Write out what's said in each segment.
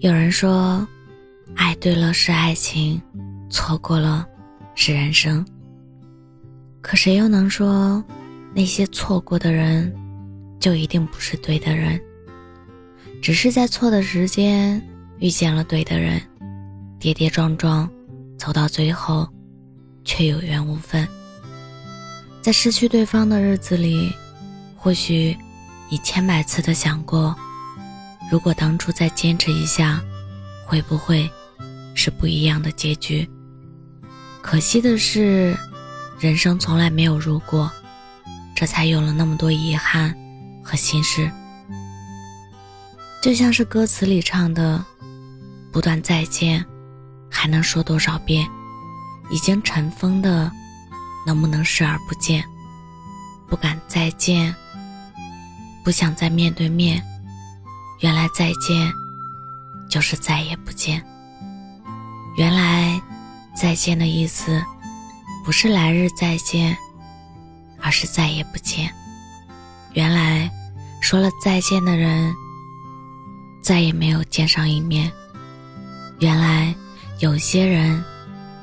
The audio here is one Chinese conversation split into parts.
有人说，爱对了是爱情，错过了是人生。可谁又能说，那些错过的人，就一定不是对的人？只是在错的时间遇见了对的人，跌跌撞撞走到最后，却有缘无分。在失去对方的日子里，或许你千百次的想过。如果当初再坚持一下，会不会是不一样的结局？可惜的是，人生从来没有如果，这才有了那么多遗憾和心事。就像是歌词里唱的：“不断再见，还能说多少遍？已经尘封的，能不能视而不见？不敢再见，不想再面对面。”原来再见，就是再也不见。原来再见的意思，不是来日再见，而是再也不见。原来说了再见的人，再也没有见上一面。原来有些人，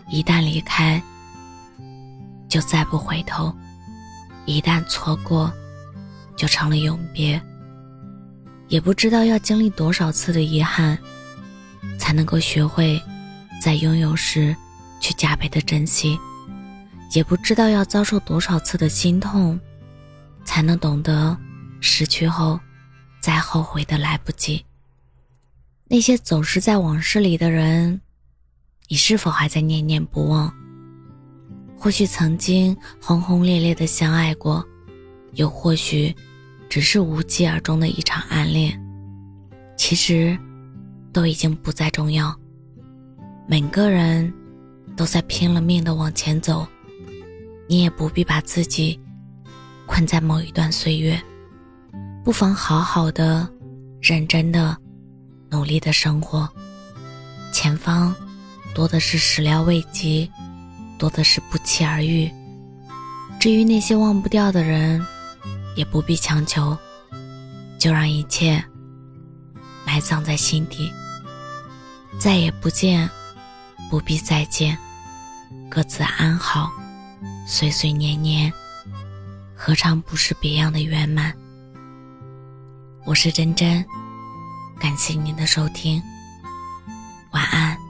一旦离开，就再不回头；一旦错过，就成了永别。也不知道要经历多少次的遗憾，才能够学会在拥有时去加倍的珍惜；也不知道要遭受多少次的心痛，才能懂得失去后再后悔的来不及。那些走失在往事里的人，你是否还在念念不忘？或许曾经轰轰烈烈的相爱过，又或许……只是无疾而终的一场暗恋，其实都已经不再重要。每个人都在拼了命的往前走，你也不必把自己困在某一段岁月，不妨好好的、认真的、努力的生活。前方多的是始料未及，多的是不期而遇。至于那些忘不掉的人。也不必强求，就让一切埋葬在心底。再也不见，不必再见，各自安好，岁岁年年，何尝不是别样的圆满？我是真真，感谢您的收听，晚安。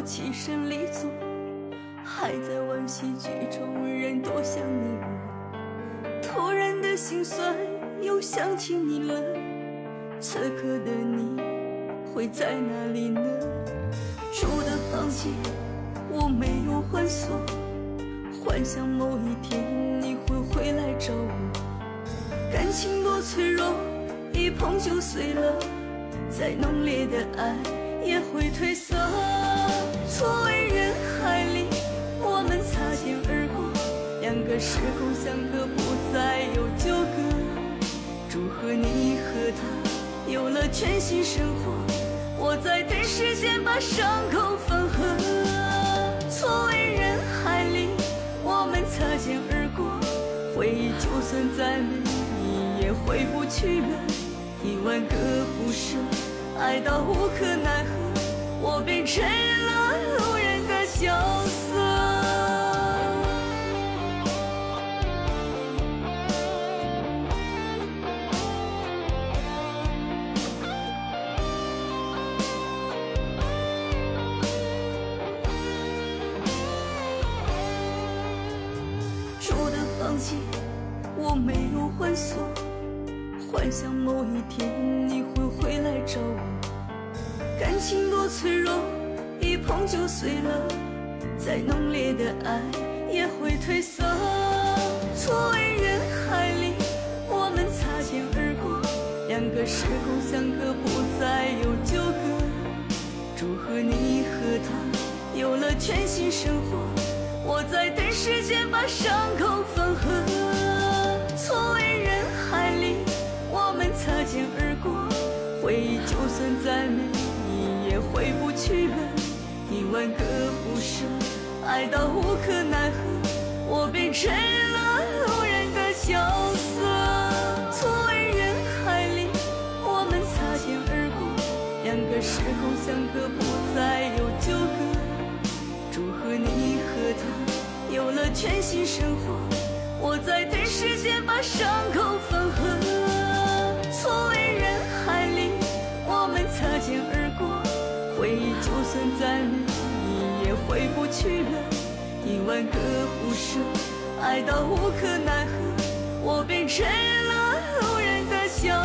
我起身离座，还在惋惜剧中，人多像你我。突然的心酸，又想起你了。此刻的你会在哪里呢？住的房间我没有换锁，幻想某一天你会回来找我。感情多脆弱，一碰就碎了，再浓烈的爱。也会褪色。错位人海里，我们擦肩而过，两个时空相隔，不再有纠葛。祝贺你和他有了全新生活，我在等时间把伤口缝合。错位人海里，我们擦肩而过，回忆就算再美，你也回不去了。一万个不舍，爱到无可奈何。我变成了路人的角色。住的房间我没有换锁，幻想某一天你会回来找我。感情多脆弱，一碰就碎了。再浓烈的爱也会褪色。错位人海里，我们擦肩而过，两个时空相隔，不再有纠葛。祝贺你和他有了全新生活，我在等时间把伤口就算再美，你也回不去了。一万个不舍，爱到无可奈何，我变成了路人的角色。错位人海里，我们擦肩而过，两个时空相隔，不再有纠葛。祝贺你和他有了全新生活，我在等时间把伤口缝回不去了。一万个不舍，爱到无可奈何，我变成了路人的角。